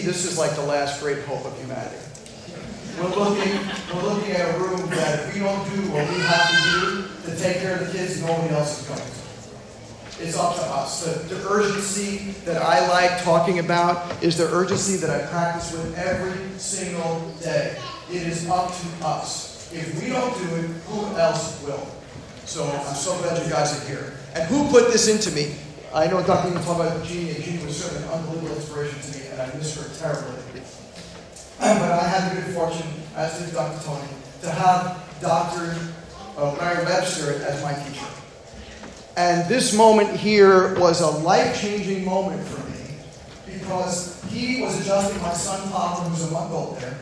this is like the last great hope of humanity. We're looking, we're looking at a room that if we don't do what we have to do to take care of the kids, nobody else is going to. It's up to us. The, the urgency that I like talking about is the urgency that I practice with every single day. It is up to us. If we don't do it, who else will? So I'm so glad you guys are here. And who put this into me? I know Dr. Ian talked about Jeannie, and Jeannie was certainly an unbelievable inspiration to me, and I miss her terribly. But I had the good fortune, as did Dr. Tony, to have Dr. Uh, Larry Webster as my teacher. And this moment here was a life changing moment for me because he was adjusting my son Papa, who's a month old there.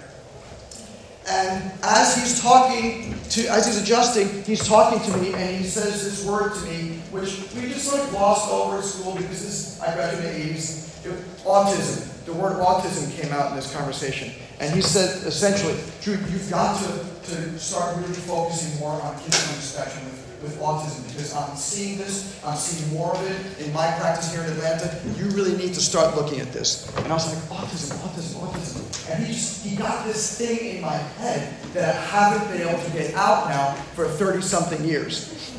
And as he's talking to, as he's adjusting, he's talking to me, and he says this word to me, which we just like glossed over at school because this, I graduated in the 80s. autism. The word autism came out in this conversation. And he said essentially, Drew, you've got to, to start really focusing more on kids on the spectrum with, with autism because I'm seeing this, I'm seeing more of it in my practice here in Atlanta. You really need to start looking at this. And I was like, autism, autism, autism. And he just he got this thing in my head that I haven't been able to get out now for 30 something years.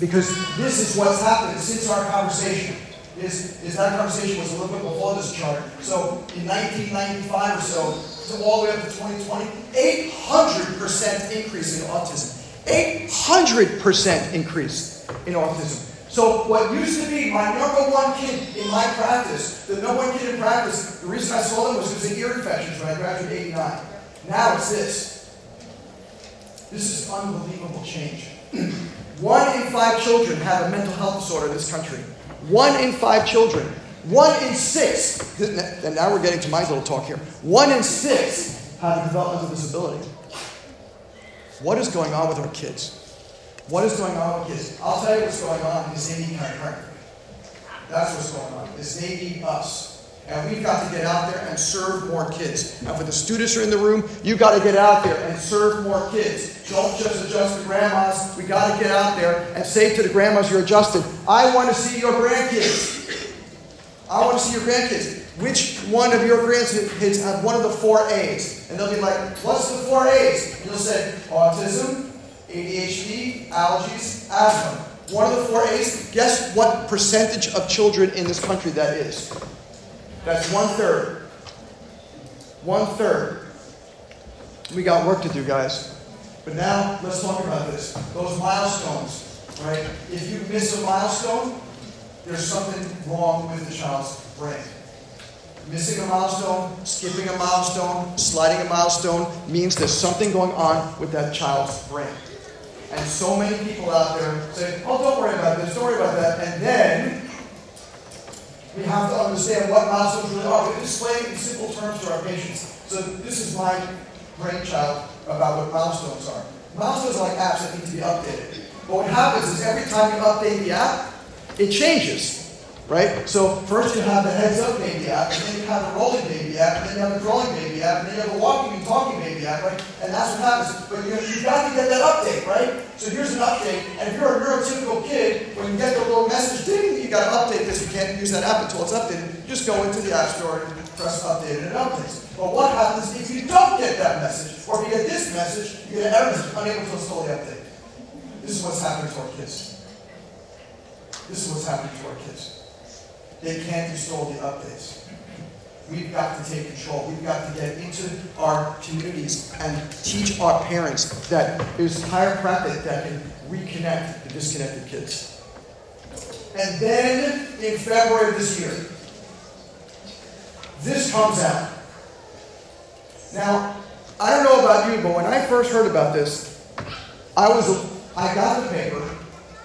Because this is what's happened since our conversation is, is that conversation was a little bit before this chart. So in 1995 or so, to all the way up to 2020, 800% increase in autism. 800% increase in autism. So what used to be my number one kid in my practice, the number one kid in practice, the reason I saw them was because of ear infections when I graduated in 89. Now it's this. This is unbelievable change. one in five children have a mental health disorder in this country. One in five children. One in six, and now we're getting to my little talk here. One in six have a developmental disability. What is going on with our kids? What is going on with kids? I'll tell you what's going on is they need chiropractic. That's what's going on. Is they need us. And we've got to get out there and serve more kids. And for the students who are in the room, you've got to get out there and serve more kids. Don't just adjust the grandmas. We've got to get out there and say to the grandmas you're adjusted, I want to see your grandkids. I want to see your grandkids. Which one of your grandkids have one of the four A's? And they'll be like, what's the four A's? And you'll say, autism, ADHD, allergies, asthma. One of the four A's. Guess what percentage of children in this country that is? That's one third. One third. We got work to do, guys. But now let's talk about this. Those milestones, right? If you miss a milestone, there's something wrong with the child's brain. Missing a milestone, skipping a milestone, sliding a milestone means there's something going on with that child's brain. And so many people out there say, oh, don't worry about this, don't worry about that. And then we have to understand what milestones really are. We explain in simple terms to our patients. So this is my brainchild about what milestones are. Milestones are like apps that need to be updated. But what happens is every time you update the app, it changes right? So first you have the heads up baby app, and then you have the rolling baby app, and then you have the crawling baby app, and then you have the walking and talking baby app, right? And that's what happens. But you, you've got to get that update, right? So here's an update, and if you're a neurotypical kid, when you get the little message, ding, you got to update this. You can't use that app until it's updated. Just go into the app store and press update, and it updates. But what happens if you don't get that message, or if you get this message, you get an error message, unable to install the update? This is what's happening to our kids. This is what's happening to our kids. They can't install the updates. We've got to take control. We've got to get into our communities and teach our parents that there's chiropractic that can reconnect the disconnected kids. And then in February of this year, this comes out. Now, I don't know about you, but when I first heard about this, I was I got the paper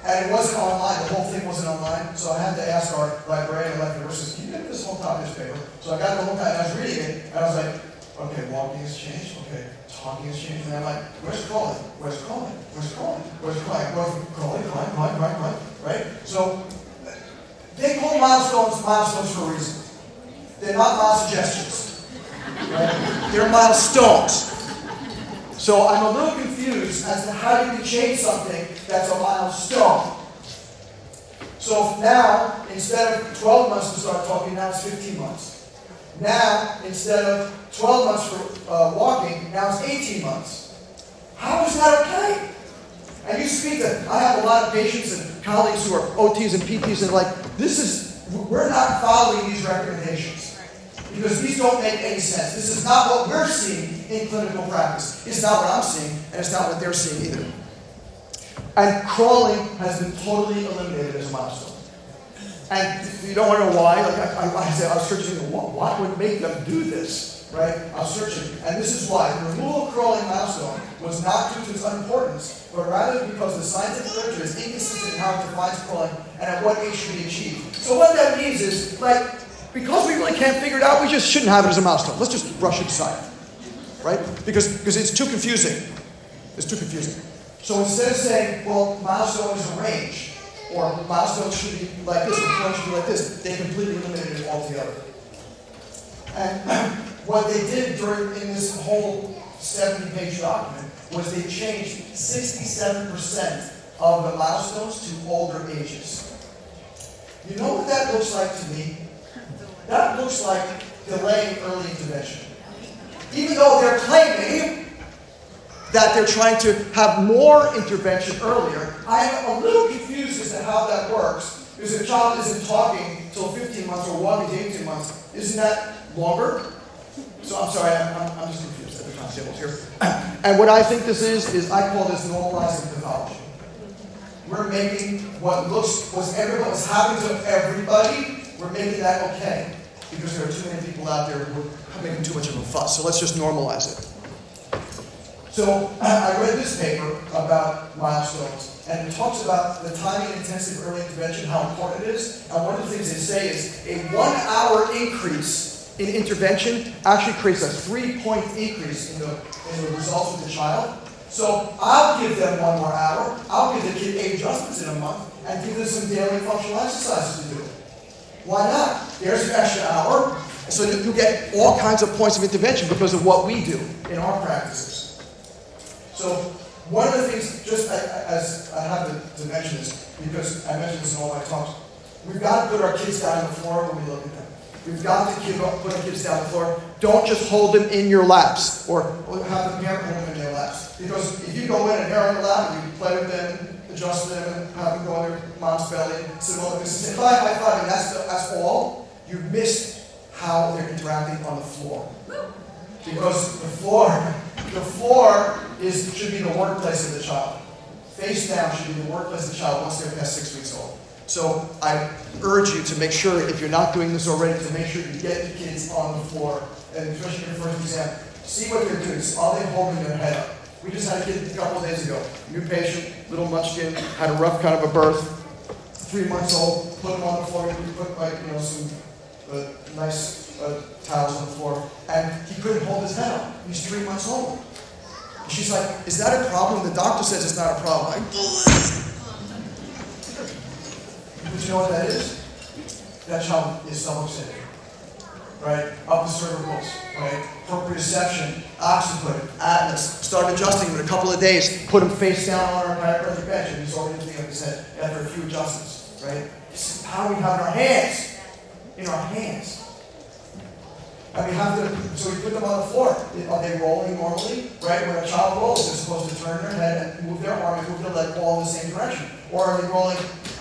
and it wasn't online, the whole thing wasn't online, so I had to ask our librarian at Life University, can you get this whole top newspaper? So I got the whole time, I was reading it, and I was like, okay, walking has changed, okay, talking has changed, and I'm like, where's crawling? Where's crawling? Where's crawling? Where's crawling? Where's crawling? Crawling, crawling, crawling, crawling, right? So they call milestones milestones for a reason. They're not mile suggestions, right? They're milestones. So I'm a little confused as to how you can change something that's a milestone. So now, instead of 12 months to start talking, now it's 15 months. Now, instead of 12 months for uh, walking, now it's 18 months. How is that okay? And you speak to, I have a lot of patients and colleagues who are OTs and PTs and like, this is, we're not following these recommendations. Because these don't make any sense. This is not what we're seeing in clinical practice. It's not what I'm seeing, and it's not what they're seeing either. And crawling has been totally eliminated as a milestone. And you don't want to know why. Like I, I, I said, I was searching, what, what would make them do this, right? I was searching, and this is why the removal of crawling milestone was not due to its unimportance, but rather because the scientific literature is inconsistent in how it defines crawling and at what age should be achieved. So what that means is, like, because we really can't figure it out, we just shouldn't have it as a milestone. Let's just brush it aside, right? Because because it's too confusing. It's too confusing. So instead of saying, well, milestone is a range, or milestone should be like this, or crawling should be like this, they completely eliminated it altogether. And what they did during in this whole 70-page document was they changed 67% of the milestones to older ages. You know what that looks like to me? That looks like delaying early intervention. Even though they're claiming that they're trying to have more intervention earlier, I am a little confused as to how that works. Because if a child isn't talking until 15 months or walking to 18 months, isn't that longer? So I'm sorry, I'm, I'm, I'm just confused at the timetables here. And what I think this is, is I call this normalizing pathology. We're making what looks, was everyone was happening to everybody, we're making that okay. Because there are too many people out there who are making too much of a fuss. So let's just normalize it. So I read this paper about milestones, and it talks about the timing intensive early intervention, how important it is. And one of the things they say is a one hour increase in intervention actually creates a three point increase in the, in the results of the child. So I'll give them one more hour. I'll give the kid eight adjustments in a month and give them some daily functional exercises to do. Why not? There's an extra hour. So you get all kinds of points of intervention because of what we do in our practices. So one of the things, just as I have to, mention this, because I mentioned this in all my talks, we've got to put our kids down on the floor when we look at them. We've got to kid, put our kids down on the floor. Don't just hold them in your laps or have the parent hold them in their laps. Because if you go in and they're on your lap and you play with them, adjust them, have them go on their mom's belly, sit on them, and say, hi, high five, and that's, the, that's all, you've missed how they're interacting on the floor. Because the floor, the floor is, should be the workplace of the child. Face down should be the workplace of the child once they're past six weeks old. So I urge you to make sure, if you're not doing this already, to make sure you get the kids on the floor, and especially your first exam. See what they're doing. Are they holding their head up? We just had a kid a couple days ago, new patient, little munchkin, had a rough kind of a birth, three months old, put him on the floor, we put like, you know, some uh, nice uh, towels on the floor, and he couldn't hold his head up. He's three months old. And she's like, is that a problem? The doctor says it's not a problem. Like, but you know what that is? That child is stomach right? Upper cervicals, right? Proprioception, occiput, atlas. Start adjusting in a couple of days. Put him face down on our chiropractic bench, and he's already lifting up his head after a few adjustments, right? This is how we have our hands. In our hands. And we have to, so we put them on the floor. Are they rolling normally? Right? When a child rolls, they're supposed to turn their head and move their arm and move their leg all in the same direction. Or are they rolling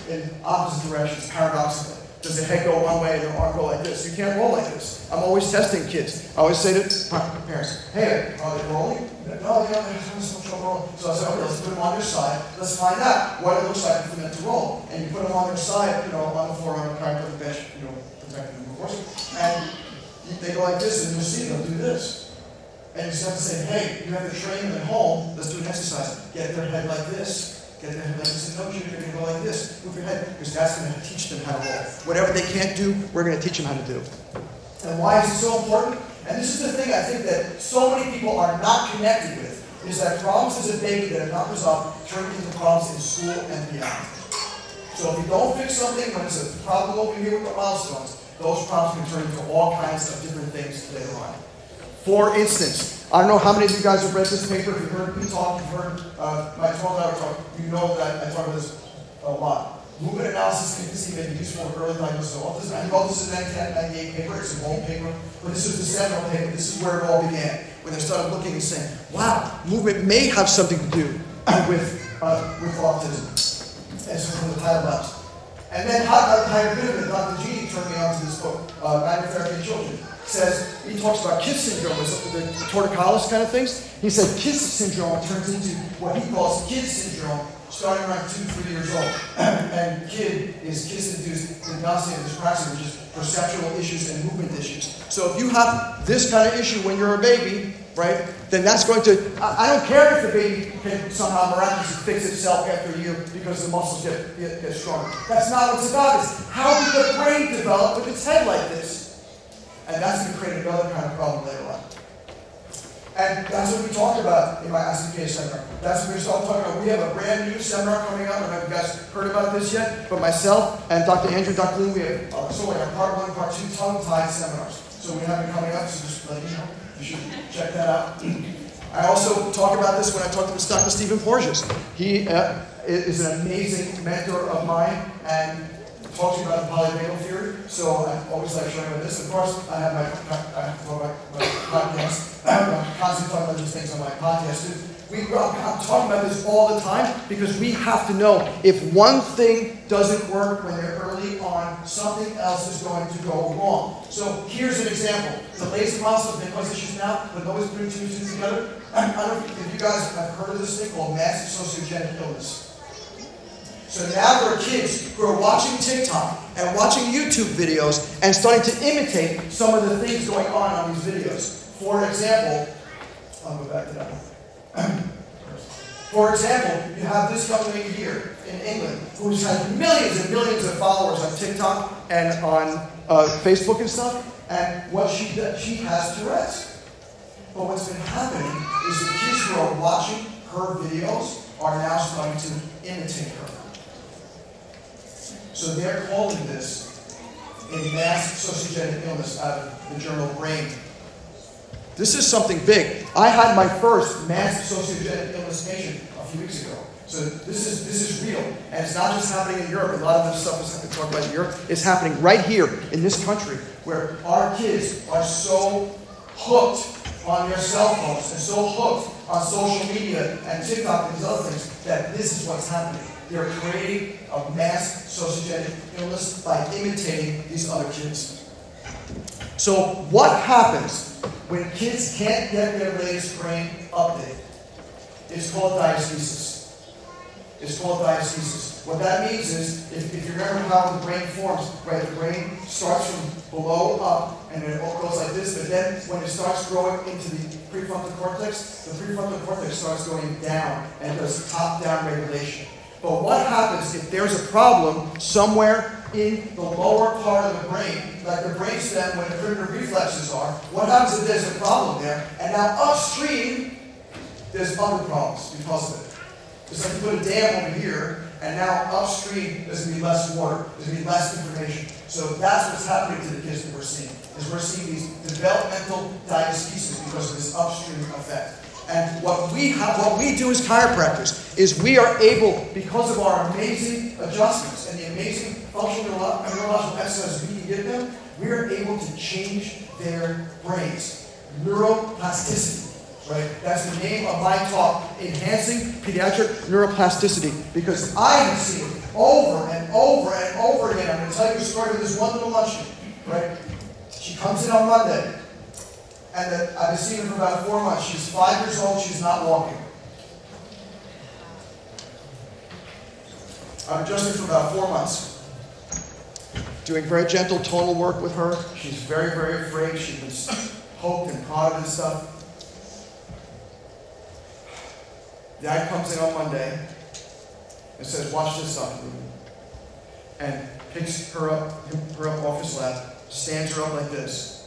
in opposite directions, paradoxically? Does the head go one way and the arm go like this? You can't roll like this. I'm always testing kids. I always say to parents, hey, are they rolling? No, oh, they're having some trouble rolling. So I said, okay, let's put them on their side. Let's find out what it looks like for them to roll. And you put them on their side, you know, on the floor, on the of bench, you know, protecting them, of course. And they go like this, and you'll see them do this. And you just have to say, hey, you have to train them at home. Let's do an exercise. Get their head like this. Get head like this. No, you're going to go like this. Move your head. Because that's going to teach them how to roll. Whatever they can't do, we're going to teach them how to do. And why is it so important? And this is the thing I think that so many people are not connected with, is that problems as a baby that are not resolved turn into problems in school and beyond. So if you don't fix something when it's a problem over here with the milestones, those problems can turn into all kinds of different things later on. For instance, I don't know how many of you guys have read this paper. If you've heard me talk, you've heard uh, my 12 hour talk, you know that I talk about this a lot. movement analysis can may be useful in early diagnosis of autism. I wrote this is an 1998 paper, it's an old paper, but this is the seminal paper. This is where it all began, when they started looking and saying, wow, movement may have something to do with, uh, with autism. And so from the Teitelbaums. And then Heiner Biedermann, Dr. Jeannie turned me on to this book, uh, Manufacturing Children. Says, he talks about KISS syndrome, the torticollis kind of things. He said KISS syndrome turns into what he calls KID syndrome, starting around two, three years old. and KID is kiss-induced dyspraxia, which is perceptual issues and movement issues. So if you have this kind of issue when you're a baby, right, then that's going to, I, I don't care if the baby can somehow miraculously fix itself after a year because the muscles get, get, get stronger. That's not what it's about. It's how did the brain develop with its head like this? And that's going to create another kind of problem later on. And that's what we talked about in my ICPA seminar. That's what we started talking about. We have a brand new seminar coming up. I don't know if you guys heard about this yet, but myself and Dr. Andrew, Dr. Lynn, we have uh, have part one, part two, tongue-tied seminars. So we have it coming up, so just let you know. You should check that out. I also talk about this when I talk to Dr. Stephen Porges. He uh, is an amazing mentor of mine, and talks about the polyvagal theory, so I always like showing about this. Of course, I have my, I have my, my podcast. I'm constantly talking about these things on my podcast. We, I'm talking about this all the time because we have to know if one thing doesn't work when they're early on, something else is going to go wrong. So here's an example. The latest muscle of issues now, but always putting two together. I don't know if you guys have heard of this thing called massive sociogenic illness. So now there are kids who are watching TikTok and watching YouTube videos and starting to imitate some of the things going on on these videos. For example, I'll go back to that one. For example, you have this young lady here in England who's had millions and millions of followers on TikTok and on uh, Facebook and stuff, and what she does, she has Tourette's. But what's been happening is the kids who are watching her videos are now starting to imitate her. So they're calling this a mass sociogenic illness out of the journal Brain. This is something big. I had my first mass sociogenic illness patient a few weeks ago. So this is this is real, and it's not just happening in Europe. A lot of this stuff is happening talk about in Europe. It's happening right here in this country, where our kids are so hooked on their cell phones and so hooked on social media and TikTok and these other things that this is what's happening. They're creating a mass sociogenic illness by imitating these other kids. So, what happens when kids can't get their latest brain update? It's called diaschisis. It's called diaschisis. What that means is, if, if you remember how the brain forms, right, the brain starts from below up, and it all goes like this, but then when it starts growing into the prefrontal cortex, the prefrontal cortex starts going down and does top-down regulation. But what happens if there's a problem somewhere in the lower part of the brain, like the brainstem where the primitive reflexes are? What happens if there's a problem there? And now upstream, there's other problems because of it. It's like you put a dam over here, and now upstream there's going to be less water, there's going to be less information. So that's what's happening to the kids that we're seeing. Is we're seeing these developmental diaschisis because of this upstream effect. And what we have, what we do as chiropractors is we are able, because of our amazing adjustments and the amazing functional neurological exercises we can give them, we are able to change their brains. Neuroplasticity. Right? That's the name of my talk, Enhancing Pediatric Neuroplasticity. Because I have seen it over and over and over again. I'm going to tell you a story of this one little luncheon. Right? She comes in on Monday and that I've been seeing her for about four months. She's five years old, she's not walking. I've adjusted for about four months. Doing very gentle tonal work with her. She's very, very afraid. She was poked and prodded and stuff. Dad comes in on Monday and says, Watch this stuff. And picks her up, her up off his lap, stands her up like this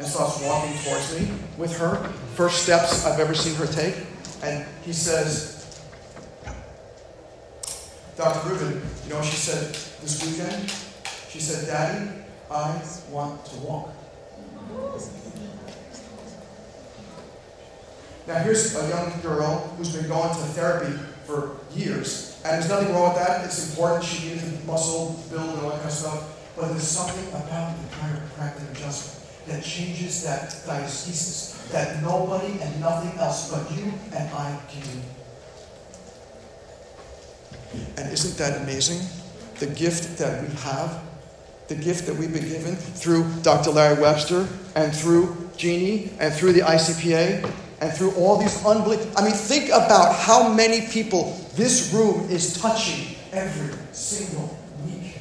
and starts walking towards me with her. First steps I've ever seen her take. And he says, Dr. Rubin, you know what she said this weekend? She said, Daddy, I want to walk. Now, here's a young girl who's been going to therapy for years. And there's nothing wrong with that. It's important. She needed to muscle build and all that kind of stuff. But there's something about the chiropractic adjustment that changes that diaschisis that nobody and nothing else but you and I can do. And isn't that amazing? The gift that we have, the gift that we've been given through Dr. Larry Webster and through Jeannie and through the ICPA and through all these unbelievable. I mean, think about how many people this room is touching every single week.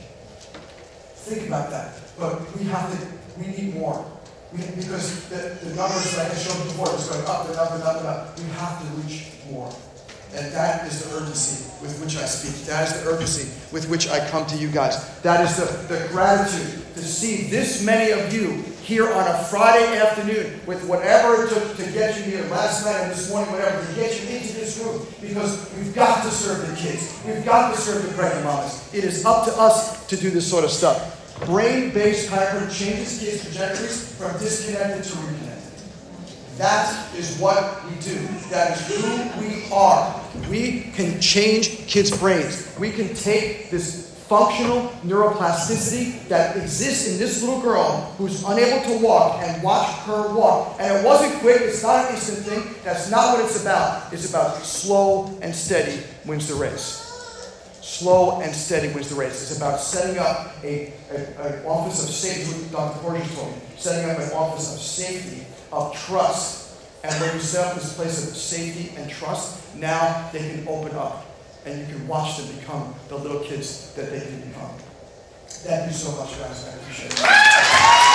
Think about that. But we have to, we need more. Because the, the numbers that I showed before is going up and up and up and up. We have to reach more. And that is the urgency with which I speak. That is the urgency with which I come to you guys. That is the, the gratitude to see this many of you here on a Friday afternoon with whatever it took to get you here last night and this morning, whatever, to get you into this room because we've got to serve the kids. We've got to serve the pregnant mamas. It is up to us to do this sort of stuff. Brain-based chiropractic changes kids' trajectories from disconnected to reconnected. That is what we do. That is who we are. We can change kids' brains. We can take this functional neuroplasticity that exists in this little girl who's unable to walk and watch her walk. And it wasn't quick, it's not an instant thing. That's not what it's about. It's about slow and steady wins the race. Slow and steady wins the race. It's about setting up a, an office of safety, Dr. Porges told me, setting up an office of safety of trust. And when you set up this place of safety and trust, now they can open up and you can watch them become the little kids that they can become. Thank you so much, guys. I appreciate it.